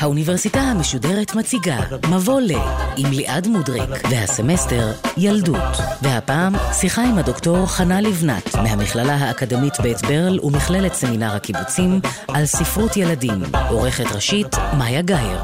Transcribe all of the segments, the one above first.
האוניברסיטה המשודרת מציגה מבוא ל עם ליעד מודריק והסמסטר ילדות. והפעם שיחה עם הדוקטור חנה לבנת מהמכללה האקדמית בית ברל ומכללת סמינר הקיבוצים על ספרות ילדים. עורכת ראשית מאיה גאייר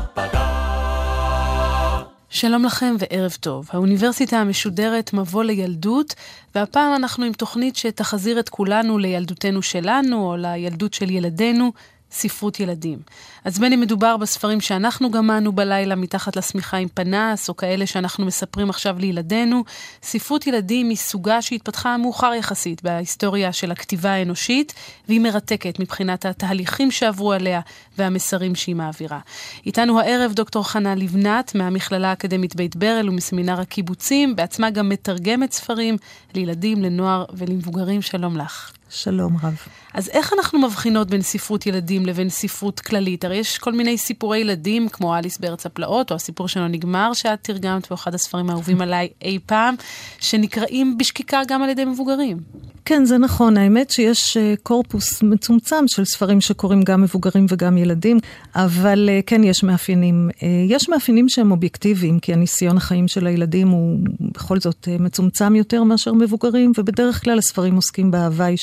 שלום לכם וערב טוב. האוניברסיטה המשודרת מבוא לילדות, והפעם אנחנו עם תוכנית שתחזיר את כולנו לילדותנו שלנו, או לילדות של ילדינו, ספרות ילדים. אז בין אם מדובר בספרים שאנחנו גמענו בלילה מתחת לשמיכה עם פנס, או כאלה שאנחנו מספרים עכשיו לילדינו, ספרות ילדים היא סוגה שהתפתחה מאוחר יחסית בהיסטוריה של הכתיבה האנושית, והיא מרתקת מבחינת התהליכים שעברו עליה והמסרים שהיא מעבירה. איתנו הערב דוקטור חנה לבנת מהמכללה האקדמית בית ברל ומסמינר הקיבוצים, בעצמה גם מתרגמת ספרים לילדים, לנוער ולמבוגרים. שלום לך. שלום רב. אז איך אנחנו מבחינות בין ספרות ילדים לבין ספרות כללית? הרי יש כל מיני סיפורי ילדים, כמו אליס בארץ הפלאות, או הסיפור שלו נגמר, שאת תרגמת, הוא אחד הספרים האהובים עליי אי פעם, שנקראים בשקיקה גם על ידי מבוגרים. כן, זה נכון. האמת שיש אה, קורפוס מצומצם של ספרים שקוראים גם מבוגרים וגם ילדים, אבל אה, כן, יש מאפיינים. אה, יש מאפיינים שהם אובייקטיביים, כי הניסיון החיים של הילדים הוא בכל זאת מצומצם יותר מאשר מבוגרים, ובדרך כלל הספרים עוסקים בהוואי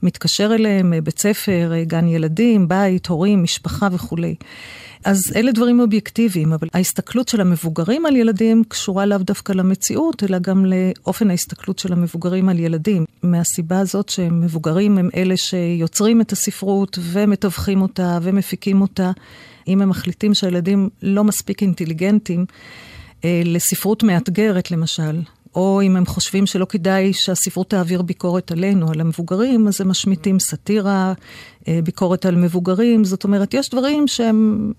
שמתקשר אליהם, בית ספר, גן ילדים, בית, הורים, משפחה וכולי. אז אלה דברים אובייקטיביים, אבל ההסתכלות של המבוגרים על ילדים קשורה לאו דווקא למציאות, אלא גם לאופן ההסתכלות של המבוגרים על ילדים. מהסיבה הזאת שמבוגרים הם אלה שיוצרים את הספרות ומתווכים אותה ומפיקים אותה. אם הם מחליטים שהילדים לא מספיק אינטליגנטים, אה, לספרות מאתגרת למשל, או אם הם חושבים שלא כדאי שהספרות תעביר ביקורת עלינו, על המבוגרים, אז הם משמיטים סאטירה, אה, ביקורת על מבוגרים. זאת אומרת, יש דברים שהם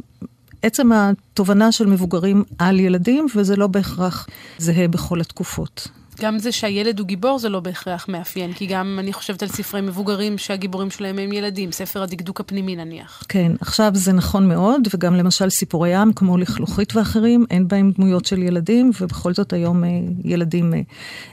עצם התובנה של מבוגרים על ילדים, וזה לא בהכרח זהה בכל התקופות. גם זה שהילד הוא גיבור זה לא בהכרח מאפיין, כי גם אני חושבת על ספרי מבוגרים שהגיבורים שלהם הם ילדים, ספר הדקדוק הפנימי נניח. כן, עכשיו זה נכון מאוד, וגם למשל סיפורי עם כמו לכלוכית ואחרים, אין בהם דמויות של ילדים, ובכל זאת היום אה, ילדים אה,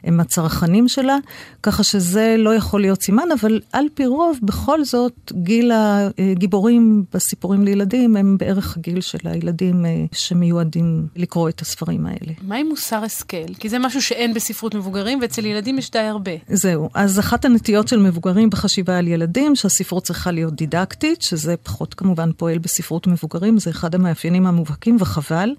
הם הצרכנים שלה, ככה שזה לא יכול להיות סימן, אבל על פי רוב, בכל זאת, גיל הגיבורים בסיפורים לילדים הם בערך הגיל של הילדים אה, שמיועדים לקרוא את הספרים האלה. מה עם מוסר השכל? כי זה משהו שאין בספרות מבוגרים, ואצל ילדים יש די הרבה. זהו. אז אחת הנטיות של מבוגרים בחשיבה על ילדים, שהספרות צריכה להיות דידקטית, שזה פחות כמובן פועל בספרות מבוגרים, זה אחד המאפיינים המובהקים, וחבל.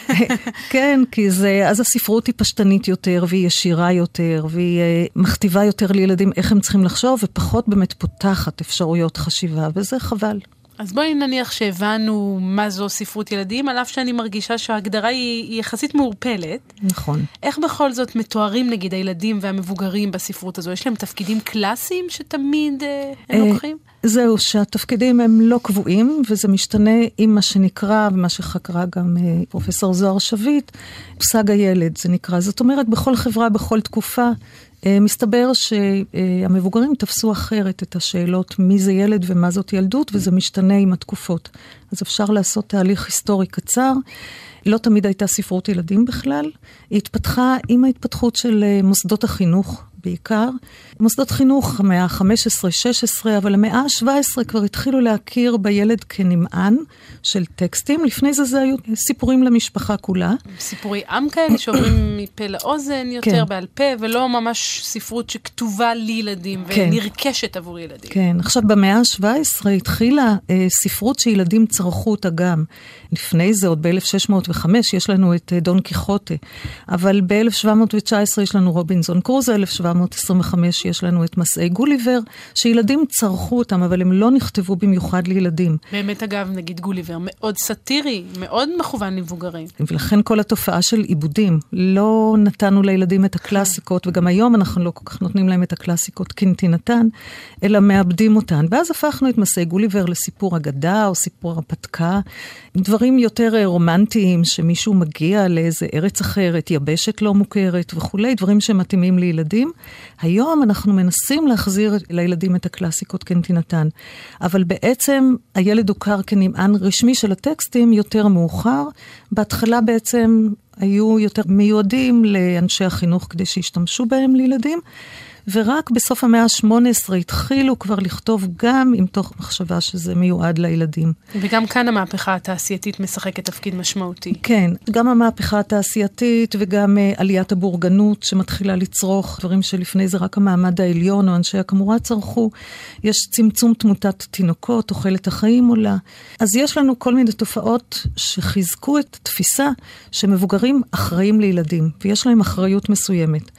כן, כי זה, אז הספרות היא פשטנית יותר, והיא ישירה יותר, והיא uh, מכתיבה יותר לילדים איך הם צריכים לחשוב, ופחות באמת פותחת אפשרויות חשיבה, וזה חבל. אז בואי נניח שהבנו מה זו ספרות ילדים, על אף שאני מרגישה שההגדרה היא, היא יחסית מעורפלת. נכון. איך בכל זאת מתוארים נגיד הילדים והמבוגרים בספרות הזו? יש להם תפקידים קלאסיים שתמיד אה, הם אה, לוקחים? זהו, שהתפקידים הם לא קבועים, וזה משתנה עם מה שנקרא, ומה שחקרה גם אה, פרופסור זוהר שביט, מושג הילד, זה נקרא. זאת אומרת, בכל חברה, בכל תקופה, מסתבר שהמבוגרים תפסו אחרת את השאלות מי זה ילד ומה זאת ילדות, וזה משתנה עם התקופות. אז אפשר לעשות תהליך היסטורי קצר. לא תמיד הייתה ספרות ילדים בכלל. היא התפתחה עם ההתפתחות של אה, מוסדות החינוך בעיקר. מוסדות חינוך, המאה ה-15-16, אבל המאה ה-17 כבר התחילו להכיר בילד כנמען של טקסטים. לפני זה זה היו סיפורים למשפחה כולה. סיפורי עם כאלה שאומרים מפה לאוזן יותר, כן. בעל פה, ולא ממש ספרות שכתובה לילדים כן. ונרכשת עבור ילדים. כן, עכשיו במאה ה-17 התחילה אה, ספרות שילדים צרכו אותה גם. לפני זה, עוד ב-1605, יש לנו את אה, דון קיחוטה, אבל ב-1719 יש לנו רובינזון קרוזה, 1700 1925 יש לנו את מסעי גוליבר, שילדים צרכו אותם, אבל הם לא נכתבו במיוחד לילדים. באמת, אגב, נגיד גוליבר, מאוד סאטירי, מאוד מכוון למבוגרים. ולכן כל התופעה של עיבודים, לא נתנו לילדים את הקלאסיקות, וגם היום אנחנו לא כל כך נותנים להם את הקלאסיקות כנתינתן, אלא מאבדים אותן. ואז הפכנו את מסעי גוליבר לסיפור אגדה או סיפור הרפתקה, עם דברים יותר אה, רומנטיים, שמישהו מגיע לאיזה ארץ אחרת, יבשת לא מוכרת וכולי, דברים שמתאימים לילדים. היום אנחנו מנסים להחזיר לילדים את הקלאסיקות כנתינתן, אבל בעצם הילד הוכר כנמען רשמי של הטקסטים יותר מאוחר. בהתחלה בעצם היו יותר מיועדים לאנשי החינוך כדי שישתמשו בהם לילדים. ורק בסוף המאה ה-18 התחילו כבר לכתוב גם עם תוך מחשבה שזה מיועד לילדים. וגם כאן המהפכה התעשייתית משחקת תפקיד משמעותי. כן, גם המהפכה התעשייתית וגם uh, עליית הבורגנות שמתחילה לצרוך דברים שלפני זה רק המעמד העליון או אנשי הכמורה צרכו. יש צמצום תמותת תינוקות, תוחלת החיים עולה. אז יש לנו כל מיני תופעות שחיזקו את התפיסה שמבוגרים אחראים לילדים, ויש להם אחריות מסוימת.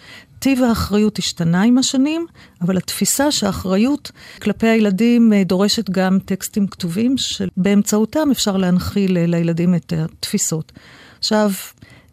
טיב האחריות השתנה עם השנים, אבל התפיסה שהאחריות כלפי הילדים אה, דורשת גם טקסטים כתובים, שבאמצעותם אפשר להנחיל לילדים את התפיסות. עכשיו,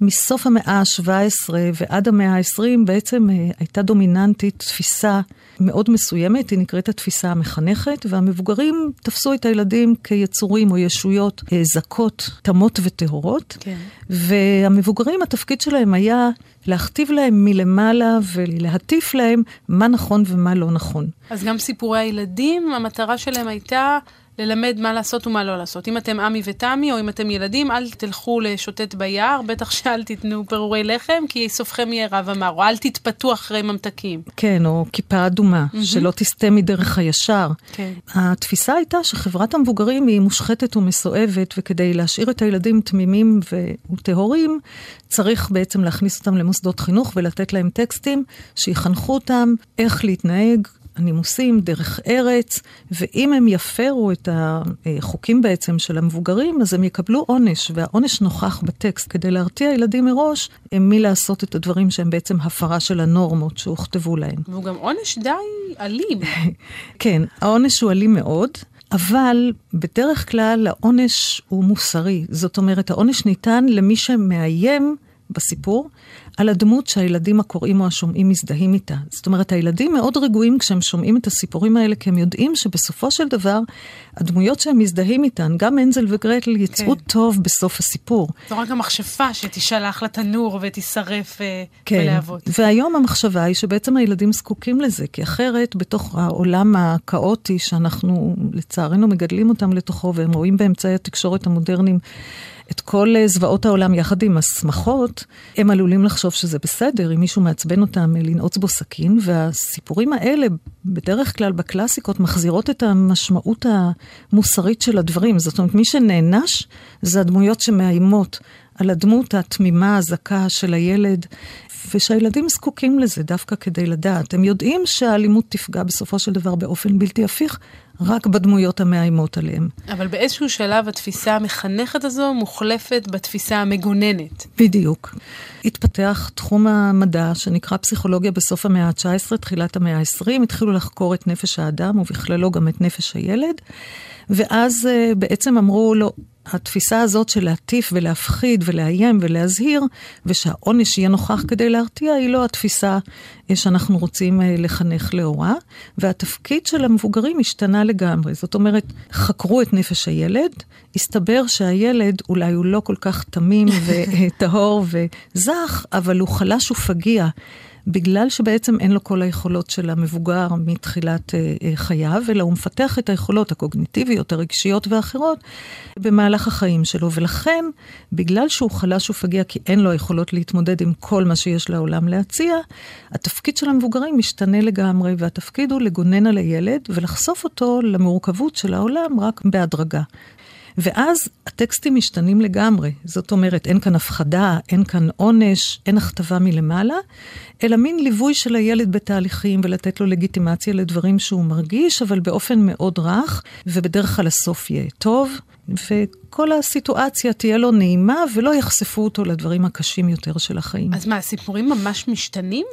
מסוף המאה ה-17 ועד המאה ה-20 בעצם אה, הייתה דומיננטית תפיסה מאוד מסוימת, היא נקראת התפיסה המחנכת, והמבוגרים תפסו את הילדים כיצורים או ישויות אה, זכות, תמות וטהורות. כן. והמבוגרים, התפקיד שלהם היה להכתיב להם מלמעלה ולהטיף להם מה נכון ומה לא נכון. אז גם סיפורי הילדים, המטרה שלהם הייתה ללמד מה לעשות ומה לא לעשות. אם אתם עמי ותמי, או אם אתם ילדים, אל תלכו לשוטט ביער, בטח שאל תיתנו פירורי לחם, כי סופכם יהיה רב אמר, או אל תתפתו אחרי ממתקים. כן, או כיפה אדומה, mm-hmm. שלא תסטה מדרך הישר. כן. התפיסה הייתה שחברת המבוגרים היא מושחתת ומסואבת, וכדי להשאיר את הילדים תמימים וטהורים, צריך בעצם להכניס אותם למוסדות חינוך ולתת להם טקסטים שיחנכו אותם איך להתנהג הנימוסים, דרך ארץ, ואם הם יפרו את החוקים בעצם של המבוגרים, אז הם יקבלו עונש, והעונש נוכח בטקסט כדי להרתיע ילדים מראש מלעשות את הדברים שהם בעצם הפרה של הנורמות שהוכתבו להם. והוא גם עונש די אלים. כן, העונש הוא אלים מאוד. אבל בדרך כלל העונש הוא מוסרי. זאת אומרת, העונש ניתן למי שמאיים בסיפור, על הדמות שהילדים הקוראים או השומעים מזדהים איתה. זאת אומרת, הילדים מאוד רגועים כשהם שומעים את הסיפורים האלה, כי הם יודעים שבסופו של דבר, הדמויות שהם מזדהים איתן, גם אנזל וגרטל, יצאו כן. טוב בסוף הסיפור. זו רק המכשפה שתשלח לתנור ותישרף אה, כן. בלהבות. והיום המחשבה היא שבעצם הילדים זקוקים לזה, כי אחרת, בתוך העולם הכאוטי שאנחנו לצערנו מגדלים אותם לתוכו, והם רואים באמצעי התקשורת המודרניים, את כל אה, זוועות העולם יחד עם השמחות, הם עלולים לחשוב שזה בסדר, אם מישהו מעצבן אותם אה, לנעוץ בו סכין, והסיפורים האלה, בדרך כלל בקלאסיקות, מחזירות את המשמעות המוסרית של הדברים. זאת אומרת, מי שנענש זה הדמויות שמאיימות על הדמות התמימה, הזכה של הילד, ושהילדים זקוקים לזה דווקא כדי לדעת. הם יודעים שהאלימות תפגע בסופו של דבר באופן בלתי הפיך, רק בדמויות המאיימות עליהם. אבל באיזשהו שלב התפיסה המחנכת הזו מוחלפת בתפיסה המגוננת. בדיוק. התפתח תחום המדע שנקרא פסיכולוגיה בסוף המאה ה-19, תחילת המאה ה-20, התחילו לחקור את נפש האדם ובכללו גם את נפש הילד, ואז uh, בעצם אמרו לו, התפיסה הזאת של להטיף ולהפחיד ולאיים ולהזהיר, ושהעונש יהיה נוכח כדי להרתיע, היא לא התפיסה שאנחנו רוצים אה, לחנך לאורה, והתפקיד של המבוגרים השתנה לגמרי. זאת אומרת, חקרו את נפש הילד, הסתבר שהילד אולי הוא לא כל כך תמים וטהור וזך, אבל הוא חלש ופגיע. בגלל שבעצם אין לו כל היכולות של המבוגר מתחילת אה, אה, חייו, אלא הוא מפתח את היכולות הקוגניטיביות, הרגשיות ואחרות במהלך החיים שלו. ולכן, בגלל שהוא חלש ופגיע כי אין לו היכולות להתמודד עם כל מה שיש לעולם להציע, התפקיד של המבוגרים משתנה לגמרי, והתפקיד הוא לגונן על הילד ולחשוף אותו למורכבות של העולם רק בהדרגה. ואז הטקסטים משתנים לגמרי. זאת אומרת, אין כאן הפחדה, אין כאן עונש, אין הכתבה מלמעלה, אלא מין ליווי של הילד בתהליכים ולתת לו לגיטימציה לדברים שהוא מרגיש, אבל באופן מאוד רך, ובדרך כלל הסוף יהיה טוב. וכל הסיטואציה תהיה לו נעימה ולא יחשפו אותו לדברים הקשים יותר של החיים. אז מה, הסיפורים ממש משתנים?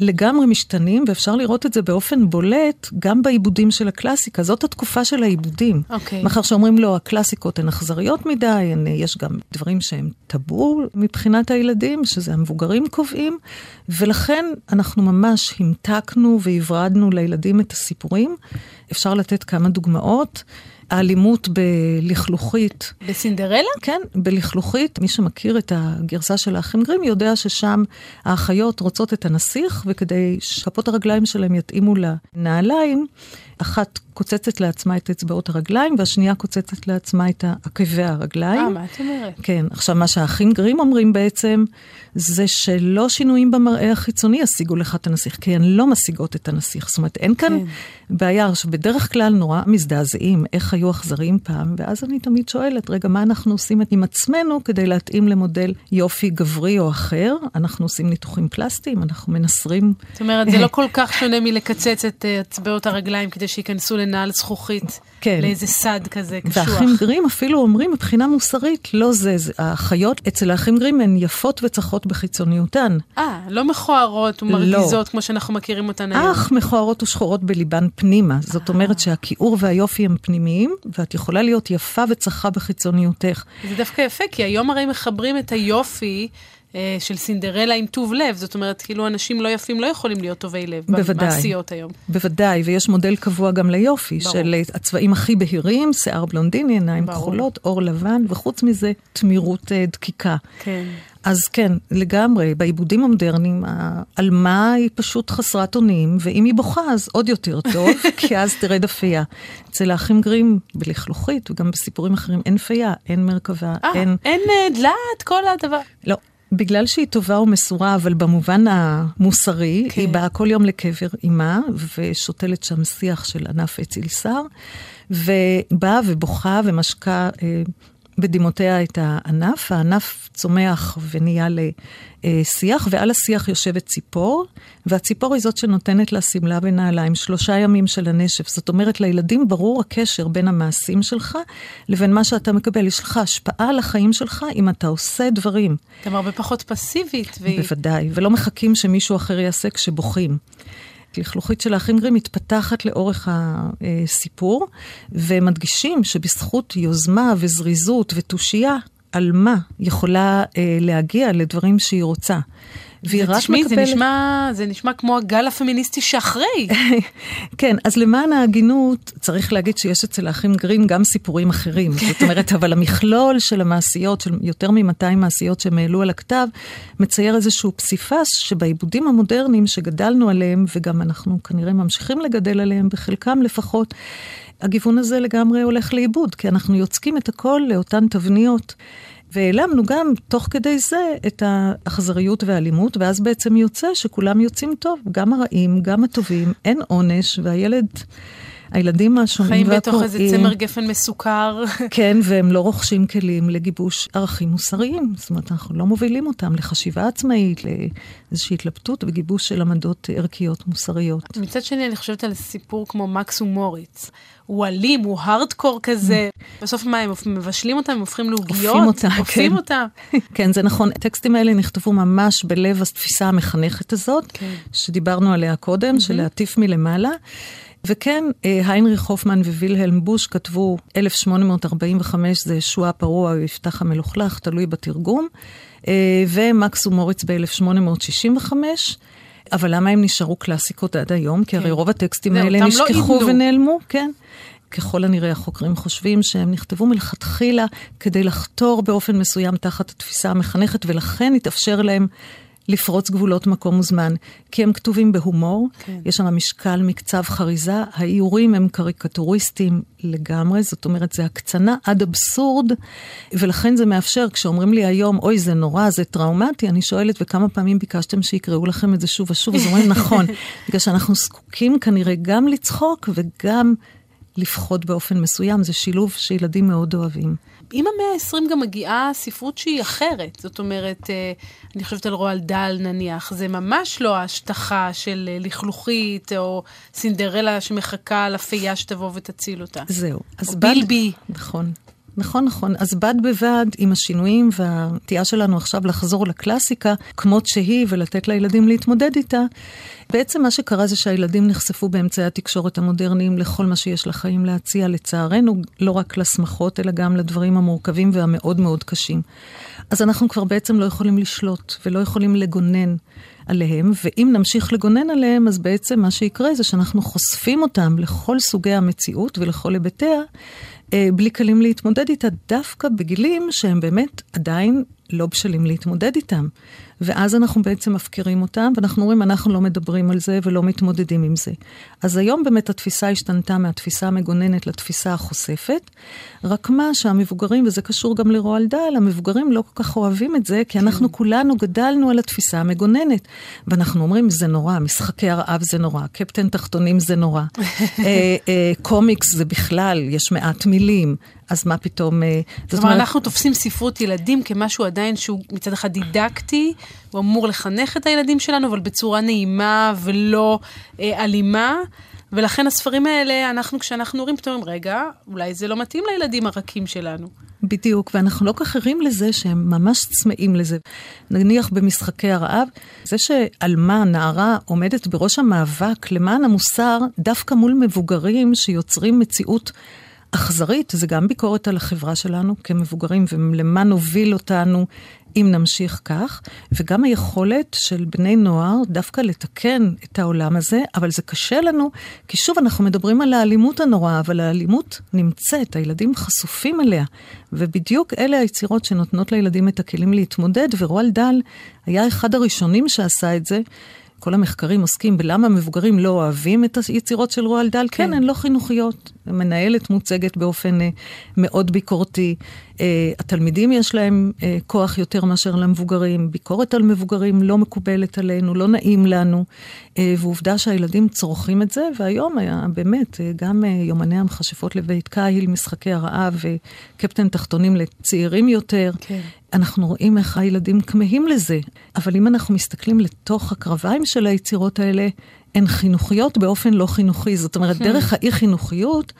לגמרי משתנים, ואפשר לראות את זה באופן בולט גם בעיבודים של הקלאסיקה. זאת התקופה של העיבודים. אוקיי. Okay. מאחר שאומרים לו, הקלאסיקות הן אכזריות מדי, הן, יש גם דברים שהם טאבו מבחינת הילדים, שזה המבוגרים קובעים, ולכן אנחנו ממש המתקנו והברדנו לילדים את הסיפורים. אפשר לתת כמה דוגמאות. האלימות בלכלוכית. בסינדרלה? כן, בלכלוכית. מי שמכיר את הגרסה של האחים גרים יודע ששם האחיות רוצות את הנסיך, וכדי שפות הרגליים שלהם יתאימו לנעליים, אחת קוצצת לעצמה את אצבעות הרגליים, והשנייה קוצצת לעצמה את עקבי הרגליים. אה, מה את אומרת? כן. עכשיו, מה שהאחים גרים אומרים בעצם, זה שלא שינויים במראה החיצוני ישיגו לך את הנסיך, כי הן לא משיגות את הנסיך. זאת אומרת, אין כאן כן. בעיה. עכשיו, בדרך כלל נורא מזדעזעים איך היו אכזריים פעם, ואז אני תמיד שואלת, רגע, מה אנחנו עושים עם עצמנו כדי להתאים למודל יופי גברי או אחר? אנחנו עושים ניתוחים פלסטיים, אנחנו מנסרים... זאת אומרת, זה לא כל כך שונה מלקצץ את אה, אצבעות הרגליים כדי שייכנסו לנעל זכוכית, כן. לאיזה סד כזה קשוח. והאחים גרים אפילו אומרים, מבחינה מוסרית, לא זה, זה החיות אצל האחים גרים הן יפות וצחות בחיצוניותן. אה, לא מכוערות ומרגיזות לא. כמו שאנחנו מכירים אותן היום. אך מכוערות ושחורות בליבן פנימה. זאת אומרת שהכיעור והיופי הם פנימיים, ואת יכולה להיות יפה וצחה בחיצוניותך. זה דווקא יפה, כי היום הרי מחברים את היופי. אה, של סינדרלה עם טוב לב, זאת אומרת, כאילו אנשים לא יפים לא יכולים להיות טובי לב בוודאי, במעשיות היום. בוודאי, ויש מודל קבוע גם ליופי, ברור. של הצבעים הכי בהירים, שיער בלונדיני, עיניים כחולות, עור לבן, וחוץ מזה, תמירות אה, דקיקה. כן. אז כן, לגמרי, בעיבודים המודרניים, העלמה היא פשוט חסרת אונים, ואם היא בוכה אז עוד יותר טוב, כי אז תרד אפייה. אצל האחים גרים בלכלוכית, וגם בסיפורים אחרים, אין פייה, אין מרכבה, 아, אין... אין דלת, כל הדבר. לא, בגלל שהיא טובה ומסורה, אבל במובן המוסרי, כן. היא באה כל יום לקבר אימה, ושותלת שם שיח של ענף אציל שר, ובאה ובוכה ומשקה אה, בדמעותיה את הענף. הענף צומח ונהיה לשיח, ועל השיח יושבת ציפור, והציפור היא זאת שנותנת לה שמלה ונעליים, שלושה ימים של הנשף. זאת אומרת, לילדים ברור הקשר בין המעשים שלך לבין מה שאתה מקבל. יש לך השפעה על החיים שלך אם אתה עושה דברים. גם הרבה פחות פסיבית. והיא... בוודאי, ולא מחכים שמישהו אחר יעשה כשבוכים. לכלוכית של האחים גרים מתפתחת לאורך הסיפור, ומדגישים שבזכות יוזמה וזריזות ותושייה, עלמה יכולה אה, להגיע לדברים שהיא רוצה. והיא רק תשמעי, מקבלת... זה נשמע, זה נשמע כמו הגל הפמיניסטי שאחרי. כן, אז למען ההגינות, צריך להגיד שיש אצל האחים גרים גם סיפורים אחרים. זאת אומרת, אבל המכלול של המעשיות, של יותר מ-200 מעשיות שהם העלו על הכתב, מצייר איזשהו פסיפס שבעיבודים המודרניים שגדלנו עליהם, וגם אנחנו כנראה ממשיכים לגדל עליהם, בחלקם לפחות, הגיוון הזה לגמרי הולך לאיבוד, כי אנחנו יוצקים את הכל לאותן תבניות. והעלמנו גם, תוך כדי זה, את האכזריות והאלימות, ואז בעצם יוצא שכולם יוצאים טוב, גם הרעים, גם הטובים, אין עונש, והילד... הילדים השונים והקוראים... חיים בתוך איזה צמר גפן מסוכר. כן, והם לא רוכשים כלים לגיבוש ערכים מוסריים. זאת אומרת, אנחנו לא מובילים אותם לחשיבה עצמאית, לאיזושהי התלבטות וגיבוש של עמדות ערכיות מוסריות. מצד שני, אני חושבת על סיפור כמו מקס ומוריץ. הוא אלים, הוא הארדקור כזה. בסוף מה, הם מבשלים אותם, הם הופכים לעוגיות? אופים אותם, כן. אותם. כן, זה נכון. הטקסטים האלה נכתבו ממש בלב התפיסה המחנכת הזאת, כן. שדיברנו עליה קודם, של להטיף מלמעלה. וכן, אה, היינריך הופמן ווילהלם בוש כתבו 1845, זה ישוע הפרוע או יפתח המלוכלך, תלוי בתרגום, ומקס ומוריץ ב-1865. אבל למה הם נשארו קלאסיקות עד היום? כי הרי כן. רוב הטקסטים האלה לא נשכחו לא ונעלמו, כן. ככל הנראה החוקרים חושבים שהם נכתבו מלכתחילה כדי לחתור באופן מסוים תחת התפיסה המחנכת, ולכן התאפשר להם לפרוץ גבולות מקום וזמן, כי הם כתובים בהומור, כן. יש שם משקל מקצב חריזה, האיורים הם קריקטוריסטים לגמרי, זאת אומרת, זה הקצנה עד אבסורד, ולכן זה מאפשר, כשאומרים לי היום, אוי, זה נורא, זה טראומטי, אני שואלת, וכמה פעמים ביקשתם שיקראו לכם את זה שוב ושוב? אז אומרים, נכון, בגלל שאנחנו זקוקים כנראה גם לצחוק וגם לפחות באופן מסוים, זה שילוב שילדים מאוד אוהבים. עם המאה ה-20 גם מגיעה ספרות שהיא אחרת. זאת אומרת, אה, אני חושבת על רועל דל נניח, זה ממש לא ההשטחה של אה, לכלוכית, או סינדרלה שמחכה לפייה שתבוא ותציל אותה. זהו. או בילבי. נכון. נכון, נכון. אז בד בבד עם השינויים והנטייה שלנו עכשיו לחזור לקלאסיקה, כמות שהיא, ולתת לילדים להתמודד איתה, בעצם מה שקרה זה שהילדים נחשפו באמצעי התקשורת המודרניים לכל מה שיש לחיים להציע, לצערנו, לא רק לשמחות, אלא גם לדברים המורכבים והמאוד מאוד קשים. אז אנחנו כבר בעצם לא יכולים לשלוט ולא יכולים לגונן עליהם, ואם נמשיך לגונן עליהם, אז בעצם מה שיקרה זה שאנחנו חושפים אותם לכל סוגי המציאות ולכל היבטיה, בלי כלים להתמודד איתה, דווקא בגילים שהם באמת עדיין לא בשלים להתמודד איתם. ואז אנחנו בעצם מפקירים אותם, ואנחנו אומרים, אנחנו לא מדברים על זה ולא מתמודדים עם זה. אז היום באמת התפיסה השתנתה מהתפיסה המגוננת לתפיסה החושפת, רק מה שהמבוגרים, וזה קשור גם לרועל דל, המבוגרים לא כל כך אוהבים את זה, כי אנחנו כן. כולנו גדלנו על התפיסה המגוננת. ואנחנו אומרים, זה נורא, משחקי הרעב זה נורא, קפטן תחתונים זה נורא, אה, אה, קומיקס זה בכלל, יש מעט מילים. אז מה פתאום... אה, זאת אומרת, אנחנו תופסים ספרות ילדים כמשהו עדיין שהוא מצד אחד דידקטי, הוא אמור לחנך את הילדים שלנו, אבל בצורה נעימה ולא אה, אלימה. ולכן הספרים האלה, אנחנו, כשאנחנו רואים, פתאום רגע, אולי זה לא מתאים לילדים הרכים שלנו. בדיוק, ואנחנו לא כך ערים לזה שהם ממש צמאים לזה. נניח במשחקי הרעב, זה שעלמה, נערה, עומדת בראש המאבק למען המוסר, דווקא מול מבוגרים שיוצרים מציאות אכזרית, זה גם ביקורת על החברה שלנו כמבוגרים ולמה נוביל אותנו אם נמשיך כך, וגם היכולת של בני נוער דווקא לתקן את העולם הזה, אבל זה קשה לנו, כי שוב, אנחנו מדברים על האלימות הנוראה, אבל האלימות נמצאת, הילדים חשופים אליה, ובדיוק אלה היצירות שנותנות לילדים את הכלים להתמודד, ורועל דל היה אחד הראשונים שעשה את זה. כל המחקרים עוסקים בלמה מבוגרים לא אוהבים את היצירות של רועל דל. כן, כן הן לא חינוכיות. המנהלת מוצגת באופן uh, מאוד ביקורתי. Uh, התלמידים יש להם uh, כוח יותר מאשר למבוגרים. ביקורת על מבוגרים לא מקובלת עלינו, לא נעים לנו. Uh, ועובדה שהילדים צורכים את זה, והיום היה באמת, גם יומני המכשפות לבית קהיל, משחקי הרעב וקפטן תחתונים לצעירים יותר. כן. אנחנו רואים איך הילדים כמהים לזה. אבל אם אנחנו מסתכלים לתוך הקרביים של היצירות האלה, הן חינוכיות באופן לא חינוכי. זאת אומרת, כן. דרך האי-חינוכיות,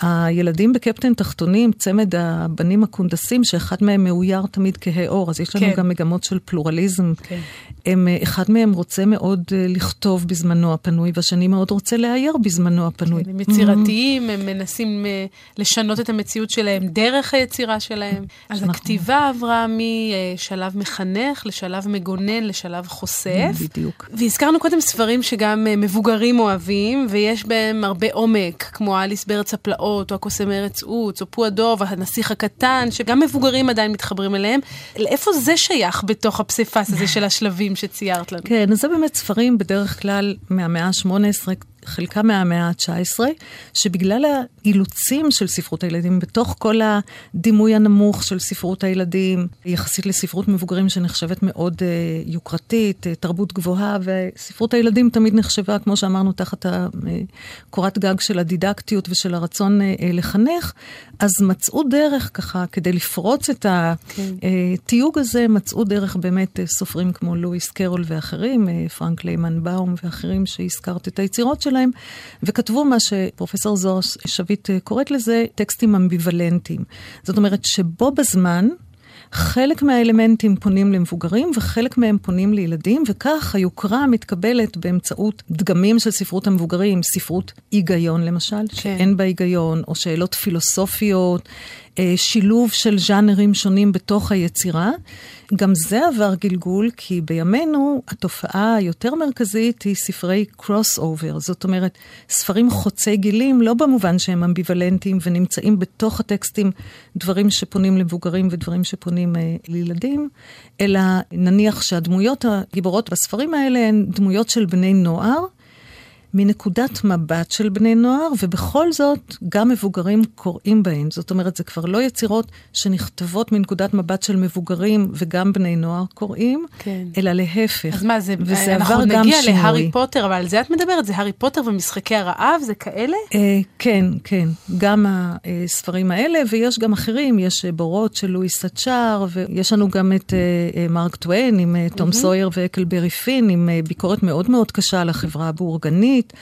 הילדים בקפטן תחתונים, צמד הבנים הקונדסים, שאחד מהם מאויר תמיד כהה אור, אז יש לנו כן. גם מגמות של פלורליזם. כן. הם, אחד מהם רוצה מאוד אה, לכתוב בזמנו הפנוי, והשני מאוד רוצה לאייר בזמנו הפנוי. כן, הם יצירתיים, mm-hmm. הם מנסים אה, לשנות את המציאות שלהם דרך היצירה שלהם. אז שאנחנו... הכתיבה עברה משלב מחנך לשלב מגונן, לשלב חושף. בדיוק. והזכרנו קודם ספרים שגם אה, מבוגרים אוהבים, ויש בהם הרבה עומק, כמו אליס בארץ הפלאות. או הקוסם ארץ עוץ, או פועדוב, הנסיך הקטן, שגם מבוגרים עדיין מתחברים אליהם. לאיפה זה שייך בתוך הפסיפס הזה של השלבים שציירת לנו? כן, אז זה באמת ספרים בדרך כלל מהמאה ה-18, חלקם מהמאה ה-19, שבגלל האילוצים של ספרות הילדים, בתוך כל הדימוי הנמוך של ספרות הילדים, יחסית לספרות מבוגרים שנחשבת מאוד uh, יוקרתית, uh, תרבות גבוהה, וספרות הילדים תמיד נחשבה, כמו שאמרנו, תחת הקורת גג של הדידקטיות ושל הרצון uh, לחנך, אז מצאו דרך ככה, כדי לפרוץ את התיוג כן. הזה, מצאו דרך באמת סופרים כמו לואיס קרול ואחרים, פרנק ליימן באום ואחרים שהזכרת את היצירות שלהם, וכתבו מה שפרופסור זוהר שביט אה, קוראת לזה טקסטים אמביוולנטיים. זאת אומרת שבו בזמן, חלק מהאלמנטים פונים למבוגרים וחלק מהם פונים לילדים, וכך היוקרה מתקבלת באמצעות דגמים של ספרות המבוגרים, ספרות היגיון למשל, כן. שאין בה היגיון, או שאלות פילוסופיות, שילוב של ז'אנרים שונים בתוך היצירה. גם זה עבר גלגול, כי בימינו התופעה היותר מרכזית היא ספרי קרוס אובר. זאת אומרת, ספרים חוצי גילים, לא במובן שהם אמביוולנטיים ונמצאים בתוך הטקסטים דברים שפונים למבוגרים ודברים שפונים אה, לילדים, אלא נניח שהדמויות הגיבורות בספרים האלה הן דמויות של בני נוער. מנקודת מבט של בני נוער, ובכל זאת גם מבוגרים קוראים בהן. זאת אומרת, זה כבר לא יצירות שנכתבות מנקודת מבט של מבוגרים וגם בני נוער קוראים, כן. אלא להפך. אז מה, זה, וזה עבר גם שינוי. אנחנו נגיע להארי פוטר, אבל על זה את מדברת? זה הארי פוטר ומשחקי הרעב? זה כאלה? אה, כן, כן. גם הספרים האלה, ויש גם אחרים. יש בורות של לואיס סצ'אר, ויש לנו גם את אה, אה מרק טוויין עם אה, תום mm-hmm. סויר והאקלברי פין, עם אה, ביקורת מאוד מאוד קשה על החברה הבורגנית. המקומית,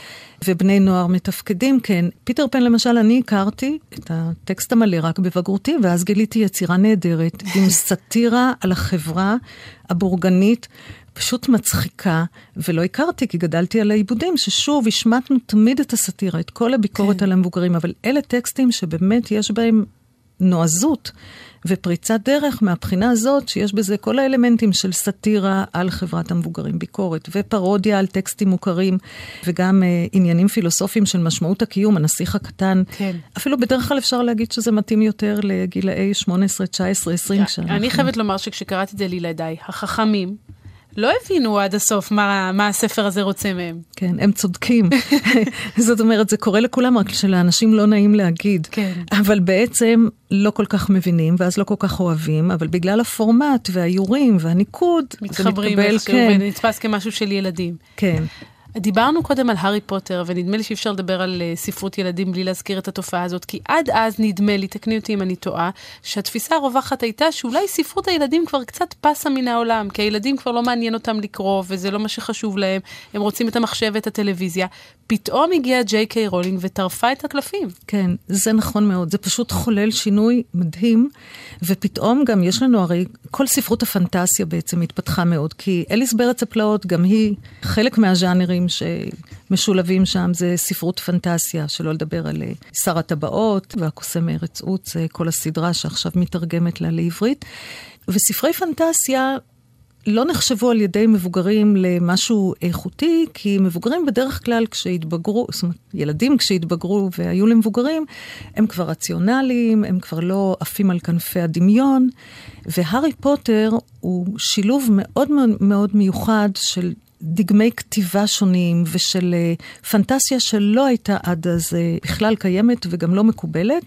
ובני נוער מתפקדים, כן. פיטר פן למשל, אני הכרתי את הטקסט המלא רק בבגרותי, ואז גיליתי יצירה נהדרת, עם סאטירה על החברה הבורגנית. פשוט מצחיקה, ולא הכרתי, כי גדלתי על העיבודים, ששוב, השמטנו תמיד את הסאטירה, את כל הביקורת כן. על המבוגרים, אבל אלה טקסטים שבאמת יש בהם נועזות. ופריצת דרך מהבחינה הזאת שיש בזה כל האלמנטים של סאטירה על חברת המבוגרים, ביקורת ופרודיה על טקסטים מוכרים, וגם אה, עניינים פילוסופיים של משמעות הקיום, הנסיך הקטן. כן. אפילו בדרך כלל אפשר להגיד שזה מתאים יותר לגילאי 18, 19, 20 שנה. אני חייבת לומר שכשקראתי את זה לילדיי, החכמים, לא הבינו עד הסוף מה, מה הספר הזה רוצה מהם. כן, הם צודקים. זאת אומרת, זה קורה לכולם, רק שלאנשים לא נעים להגיד. כן. אבל בעצם לא כל כך מבינים, ואז לא כל כך אוהבים, אבל בגלל הפורמט והאיורים והניקוד, מתחברים איכשהו, כן. ונתפס כמשהו של ילדים. כן. דיברנו קודם על הארי פוטר, ונדמה לי שאי אפשר לדבר על uh, ספרות ילדים בלי להזכיר את התופעה הזאת, כי עד אז נדמה לי, תקני אותי אם אני טועה, שהתפיסה הרווחת הייתה שאולי ספרות הילדים כבר קצת פסה מן העולם, כי הילדים כבר לא מעניין אותם לקרוא, וזה לא מה שחשוב להם, הם רוצים את המחשב ואת הטלוויזיה. פתאום הגיעה ג'יי קיי רולינג וטרפה את הקלפים. כן, זה נכון מאוד, זה פשוט חולל שינוי מדהים, ופתאום גם יש לנו הרי, כל ספרות הפנטסיה בעצם התפתחה מאוד, כי אליס בארץ הפלאות, גם היא חלק מהז'אנרים שמשולבים שם, זה ספרות פנטסיה, שלא לדבר על אה, שר הטבעות והקוסם מארץ עוץ, כל הסדרה שעכשיו מתרגמת לה לעברית. וספרי פנטסיה לא נחשבו על ידי מבוגרים למשהו איכותי, כי מבוגרים בדרך כלל כשהתבגרו, זאת אומרת, ילדים כשהתבגרו והיו למבוגרים, הם כבר רציונליים, הם כבר לא עפים על כנפי הדמיון, והארי פוטר הוא שילוב מאוד מאוד מיוחד של דגמי כתיבה שונים ושל uh, פנטסיה שלא הייתה עד אז uh, בכלל קיימת וגם לא מקובלת.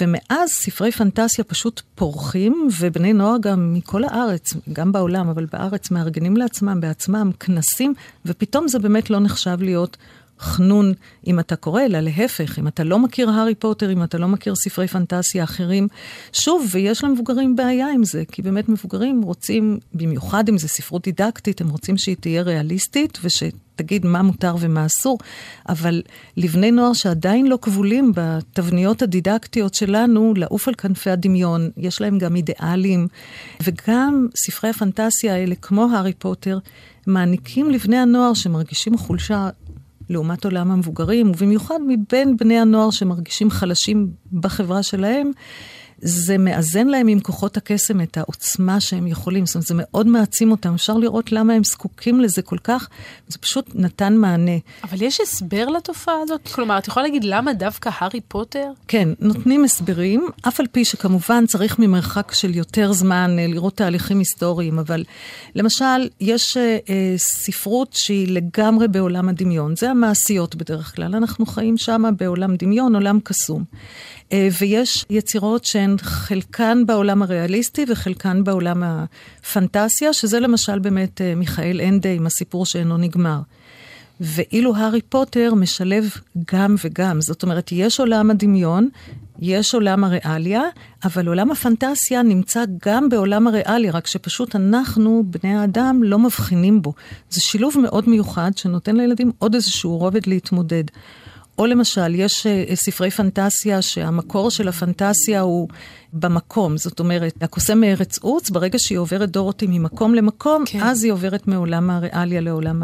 ומאז ספרי פנטסיה פשוט פורחים, ובני נוער גם מכל הארץ, גם בעולם, אבל בארץ, מארגנים לעצמם בעצמם כנסים, ופתאום זה באמת לא נחשב להיות חנון אם אתה קורא, אלא להפך, אם אתה לא מכיר הארי פוטר, אם אתה לא מכיר ספרי פנטסיה אחרים. שוב, ויש למבוגרים בעיה עם זה, כי באמת מבוגרים רוצים, במיוחד אם זו ספרות דידקטית, הם רוצים שהיא תהיה ריאליסטית ושתגיד מה מותר ומה אסור, אבל לבני נוער שעדיין לא כבולים בתבניות הדידקטיות שלנו, לעוף על כנפי הדמיון, יש להם גם אידיאלים, וגם ספרי הפנטסיה האלה, כמו הארי פוטר, מעניקים לבני הנוער שמרגישים חולשה לעומת עולם המבוגרים, ובמיוחד מבין בני הנוער שמרגישים חלשים בחברה שלהם, זה מאזן להם עם כוחות הקסם את העוצמה שהם יכולים. זאת אומרת, זה מאוד מעצים אותם. אפשר לראות למה הם זקוקים לזה כל כך, זה פשוט נתן מענה. אבל יש הסבר לתופעה הזאת? כלומר, את יכולה להגיד למה דווקא הארי פוטר? כן, נותנים הסברים, אף על פי שכמובן צריך ממרחק של יותר זמן אה, לראות תהליכים היסטוריים, אבל למשל, יש אה, אה, ספרות שהיא לגמרי בעולם הדמיון. זה המעשיות בדרך כלל. אנחנו חיים שם בעולם דמיון, עולם קסום. אה, ויש יצירות שהן חלקן בעולם הריאליסטי וחלקן בעולם הפנטסיה, שזה למשל באמת אה, מיכאל אנדה עם הסיפור שאינו נגמר. ואילו הארי פוטר משלב גם וגם. זאת אומרת, יש עולם הדמיון, יש עולם הריאליה, אבל עולם הפנטסיה נמצא גם בעולם הריאליה, רק שפשוט אנחנו, בני האדם, לא מבחינים בו. זה שילוב מאוד מיוחד שנותן לילדים עוד איזשהו רובד להתמודד. או למשל, יש uh, ספרי פנטסיה שהמקור של הפנטסיה הוא במקום. זאת אומרת, הקוסם מארץ עוץ, ברגע שהיא עוברת דורותי ממקום למקום, כן. אז היא עוברת מעולם הריאליה לעולם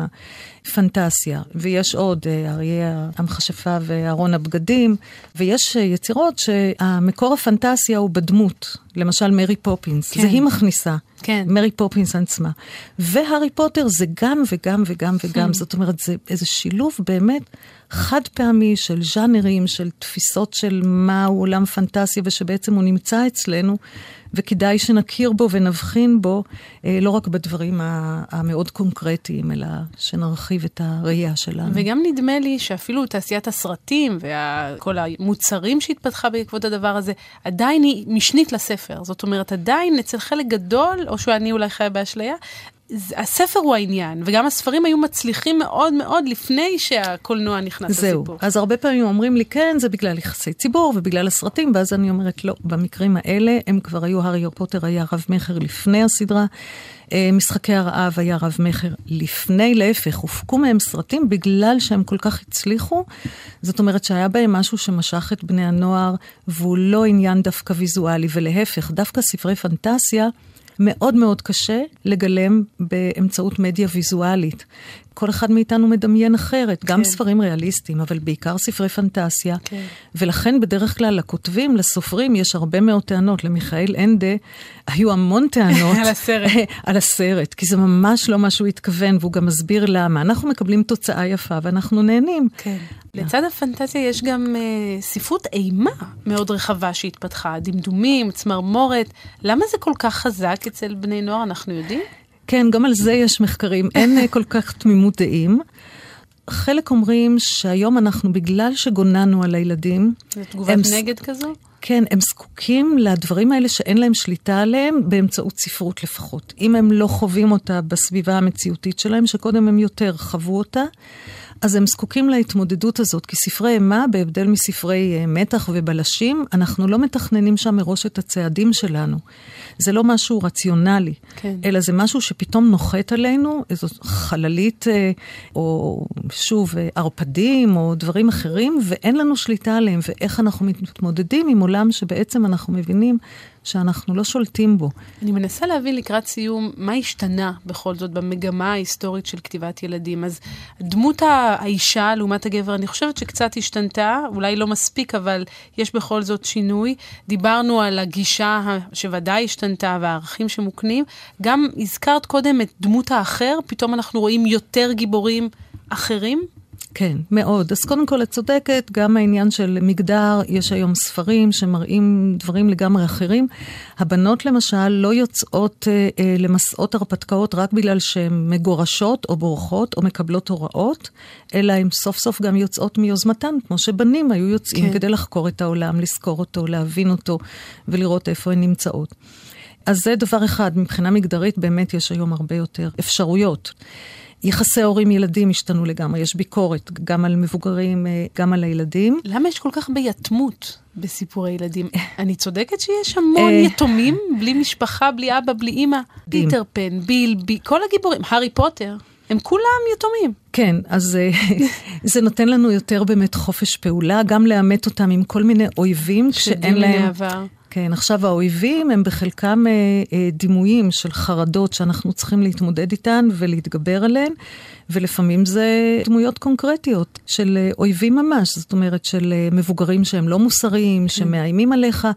הפנטסיה. ויש עוד, uh, אריה המכשפה וארון הבגדים, ויש uh, יצירות שהמקור הפנטסיה הוא בדמות. למשל, מרי פופינס. כן. זה היא מכניסה. כן. מרי פופינס עצמה. והארי פוטר זה גם וגם וגם וגם. זאת אומרת, זה איזה שילוב באמת חד פעמי של ז'אנרים, של תפיסות של מהו עולם פנטסיה, ושבעצם הוא נמצא אצלנו, וכדאי שנכיר בו ונבחין בו, אה, לא רק בדברים המאוד קונקרטיים, אלא שנרחיב את הראייה שלנו. וגם נדמה לי שאפילו תעשיית הסרטים וכל המוצרים שהתפתחה בעקבות הדבר הזה, עדיין היא משנית לספר. זאת אומרת, עדיין אצל חלק גדול, או שאני אולי חיה באשליה, הספר הוא העניין, וגם הספרים היו מצליחים מאוד מאוד לפני שהקולנוע נכנס זהו. לסיפור. אז הרבה פעמים אומרים לי, כן, זה בגלל יחסי ציבור ובגלל הסרטים, ואז אני אומרת, לא, במקרים האלה הם כבר היו, הארי פוטר היה רב-מכר לפני הסדרה, אה, משחקי הרעב היה רב-מכר לפני, להפך, הופקו מהם סרטים בגלל שהם כל כך הצליחו. זאת אומרת שהיה בהם משהו שמשך את בני הנוער, והוא לא עניין דווקא ויזואלי, ולהפך, דווקא ספרי פנטסיה, מאוד מאוד קשה לגלם באמצעות מדיה ויזואלית. כל אחד מאיתנו מדמיין אחרת, כן. גם ספרים ריאליסטיים, אבל בעיקר ספרי פנטסיה. כן. ולכן בדרך כלל לכותבים, לסופרים, יש הרבה מאוד טענות. למיכאל אנדה היו המון טענות. על הסרט. על הסרט, כי זה ממש לא מה שהוא התכוון, והוא גם מסביר למה. אנחנו מקבלים תוצאה יפה ואנחנו נהנים. כן. לצד הפנטזיה יש גם uh, ספרות אימה מאוד רחבה שהתפתחה, דמדומים, צמרמורת. למה זה כל כך חזק אצל בני נוער, אנחנו יודעים? כן, גם על זה יש מחקרים. אין אה, כל כך תמימות דעים. חלק אומרים שהיום אנחנו, בגלל שגוננו על הילדים... זו תגובת הם... נגד כזו? כן, הם זקוקים לדברים האלה שאין להם שליטה עליהם, באמצעות ספרות לפחות. אם הם לא חווים אותה בסביבה המציאותית שלהם, שקודם הם יותר חוו אותה, אז הם זקוקים להתמודדות הזאת, כי ספרי אימה, בהבדל מספרי uh, מתח ובלשים, אנחנו לא מתכננים שם מראש את הצעדים שלנו. זה לא משהו רציונלי, כן. אלא זה משהו שפתאום נוחת עלינו, איזו חללית, uh, או שוב, uh, ערפדים, או דברים אחרים, ואין לנו שליטה עליהם, ואיך אנחנו מתמודדים עם עולם שבעצם אנחנו מבינים שאנחנו לא שולטים בו. אני מנסה להבין לקראת סיום, מה השתנה בכל זאת במגמה ההיסטורית של כתיבת ילדים. אז דמות האישה לעומת הגבר, אני חושבת שקצת השתנתה, אולי לא מספיק, אבל יש בכל זאת שינוי. דיברנו על הגישה שוודאי השתנתה והערכים שמוקנים. גם הזכרת קודם את דמות האחר, פתאום אנחנו רואים יותר גיבורים אחרים. כן, מאוד. אז קודם כל, את צודקת, גם העניין של מגדר, יש היום ספרים שמראים דברים לגמרי אחרים. הבנות למשל לא יוצאות אה, אה, למסעות הרפתקאות רק בגלל שהן מגורשות או בורחות או מקבלות הוראות, אלא הן סוף סוף גם יוצאות מיוזמתן, כמו שבנים היו יוצאים כן. כדי לחקור את העולם, לזכור אותו, להבין אותו ולראות איפה הן נמצאות. אז זה דבר אחד, מבחינה מגדרית באמת יש היום הרבה יותר אפשרויות. יחסי הורים-ילדים השתנו לגמרי, יש ביקורת גם על מבוגרים, אה, גם על הילדים. למה יש כל כך ביתמות בסיפורי ילדים? אני צודקת שיש המון אה, יתומים, בלי משפחה, בלי אבא, בלי אימא? פיטר פן, ביל, בי, כל הגיבורים, הארי פוטר. הם כולם יתומים. כן, אז אה, זה נותן לנו יותר באמת חופש פעולה, גם לאמת אותם עם כל מיני אויבים שאין להם... עבר. כן, עכשיו האויבים הם בחלקם אה, אה, דימויים של חרדות שאנחנו צריכים להתמודד איתן ולהתגבר עליהן, ולפעמים זה דמויות קונקרטיות של אה, אויבים ממש, זאת אומרת של אה, מבוגרים שהם לא מוסריים, כן. שמאיימים עליך,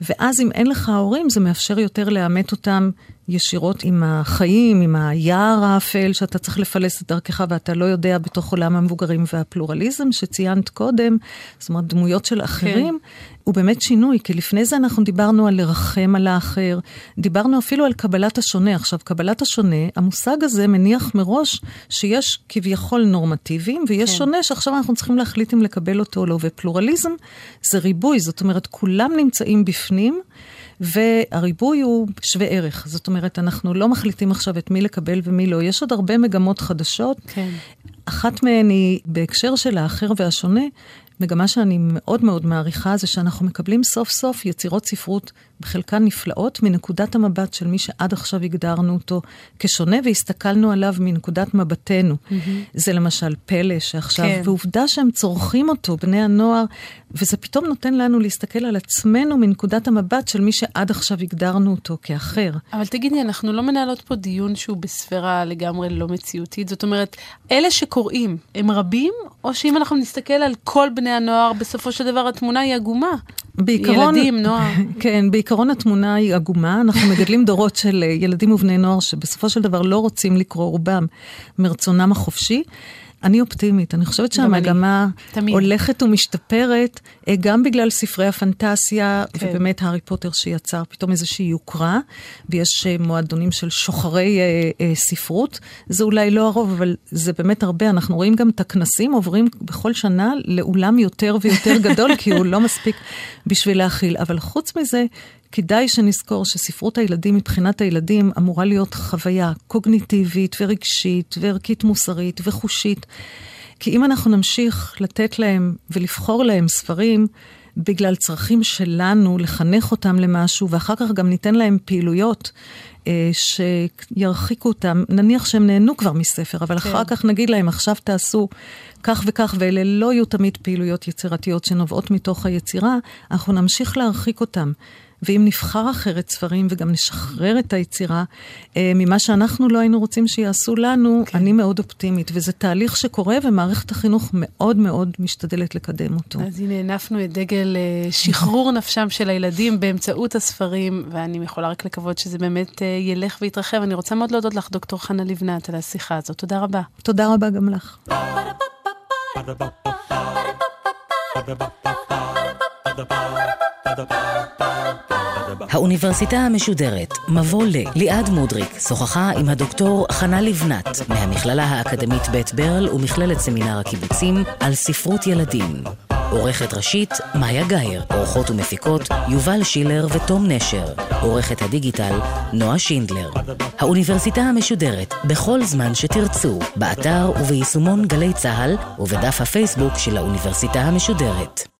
ואז אם אין לך הורים זה מאפשר יותר לאמת אותם ישירות עם החיים, עם היער האפל שאתה צריך לפלס את דרכך ואתה לא יודע בתוך עולם המבוגרים והפלורליזם שציינת קודם, זאת אומרת דמויות של אחרים, כן. הוא באמת שינוי, כי לפני זה אנחנו דיברנו על לרחם על האחר, דיברנו אפילו על קבלת השונה. עכשיו, קבלת השונה, המושג הזה מניח מראש שיש כביכול נורמטיביים, ויש כן. שונה שעכשיו אנחנו צריכים להחליט אם לקבל אותו או לא, ופלורליזם זה ריבוי, זאת אומרת, כולם נמצאים בפנים. והריבוי הוא שווה ערך. זאת אומרת, אנחנו לא מחליטים עכשיו את מי לקבל ומי לא. יש עוד הרבה מגמות חדשות. כן. אחת מהן היא בהקשר של האחר והשונה, מגמה שאני מאוד מאוד מעריכה זה שאנחנו מקבלים סוף סוף יצירות ספרות, בחלקן נפלאות, מנקודת המבט של מי שעד עכשיו הגדרנו אותו כשונה והסתכלנו עליו מנקודת מבטנו. Mm-hmm. זה למשל פלא שעכשיו, כן. ועובדה שהם צורכים אותו, בני הנוער, וזה פתאום נותן לנו להסתכל על עצמנו מנקודת המבט של מי שעד עכשיו הגדרנו אותו כאחר. אבל תגידי, אנחנו לא מנהלות פה דיון שהוא בספירה לגמרי לא מציאותית? זאת אומרת, אלה שקוראים, הם רבים, או שאם אנחנו נסתכל על כל בני הנוער, בסופו של דבר התמונה היא עגומה? בעיקרון, ילדים, נוער. כן, בעיקרון התמונה היא עגומה. אנחנו מגדלים דורות של ילדים ובני נוער שבסופו של דבר לא רוצים לקרוא רובם מרצונם החופשי. אני אופטימית, אני חושבת שהמגמה אני, הולכת ומשתפרת, אה, גם בגלל ספרי הפנטסיה, כן. ובאמת הארי פוטר שיצר פתאום איזושהי יוקרה, ויש אה, מועדונים של שוחרי אה, אה, ספרות. זה אולי לא הרוב, אבל זה באמת הרבה. אנחנו רואים גם את הכנסים עוברים בכל שנה לאולם יותר ויותר גדול, כי הוא לא מספיק בשביל להכיל. אבל חוץ מזה, כדאי שנזכור שספרות הילדים מבחינת הילדים אמורה להיות חוויה קוגניטיבית ורגשית וערכית מוסרית וחושית. כי אם אנחנו נמשיך לתת להם ולבחור להם ספרים בגלל צרכים שלנו, לחנך אותם למשהו, ואחר כך גם ניתן להם פעילויות אה, שירחיקו אותם, נניח שהם נהנו כבר מספר, אבל כן. אחר כך נגיד להם, עכשיו תעשו כך וכך, ואלה לא יהיו תמיד פעילויות יצירתיות שנובעות מתוך היצירה, אנחנו נמשיך להרחיק אותם. ואם נבחר אחרת ספרים וגם נשחרר את היצירה אה, ממה שאנחנו לא היינו רוצים שיעשו לנו, כן. אני מאוד אופטימית. וזה תהליך שקורה ומערכת החינוך מאוד מאוד משתדלת לקדם אותו. אז הנה, הנפנו את דגל אה, שחרור נפשם של הילדים באמצעות הספרים, ואני יכולה רק לקוות שזה באמת אה, ילך ויתרחב. אני רוצה מאוד להודות לך, דוקטור חנה לבנת, על השיחה הזאת. תודה רבה. תודה רבה גם לך. Ba-da-ba-ba-ba האוניברסיטה המשודרת, מבוא ל. ליעד מודריק שוחחה עם הדוקטור חנה לבנת מהמכללה האקדמית בית ברל ומכללת סמינר הקיבוצים על ספרות ילדים. עורכת ראשית, מאיה גאייר. עורכות ומפיקות, יובל שילר ותום נשר. עורכת הדיגיטל, נועה שינדלר. האוניברסיטה המשודרת, בכל זמן שתרצו, באתר וביישומון גלי צה"ל ובדף הפייסבוק של האוניברסיטה המשודרת.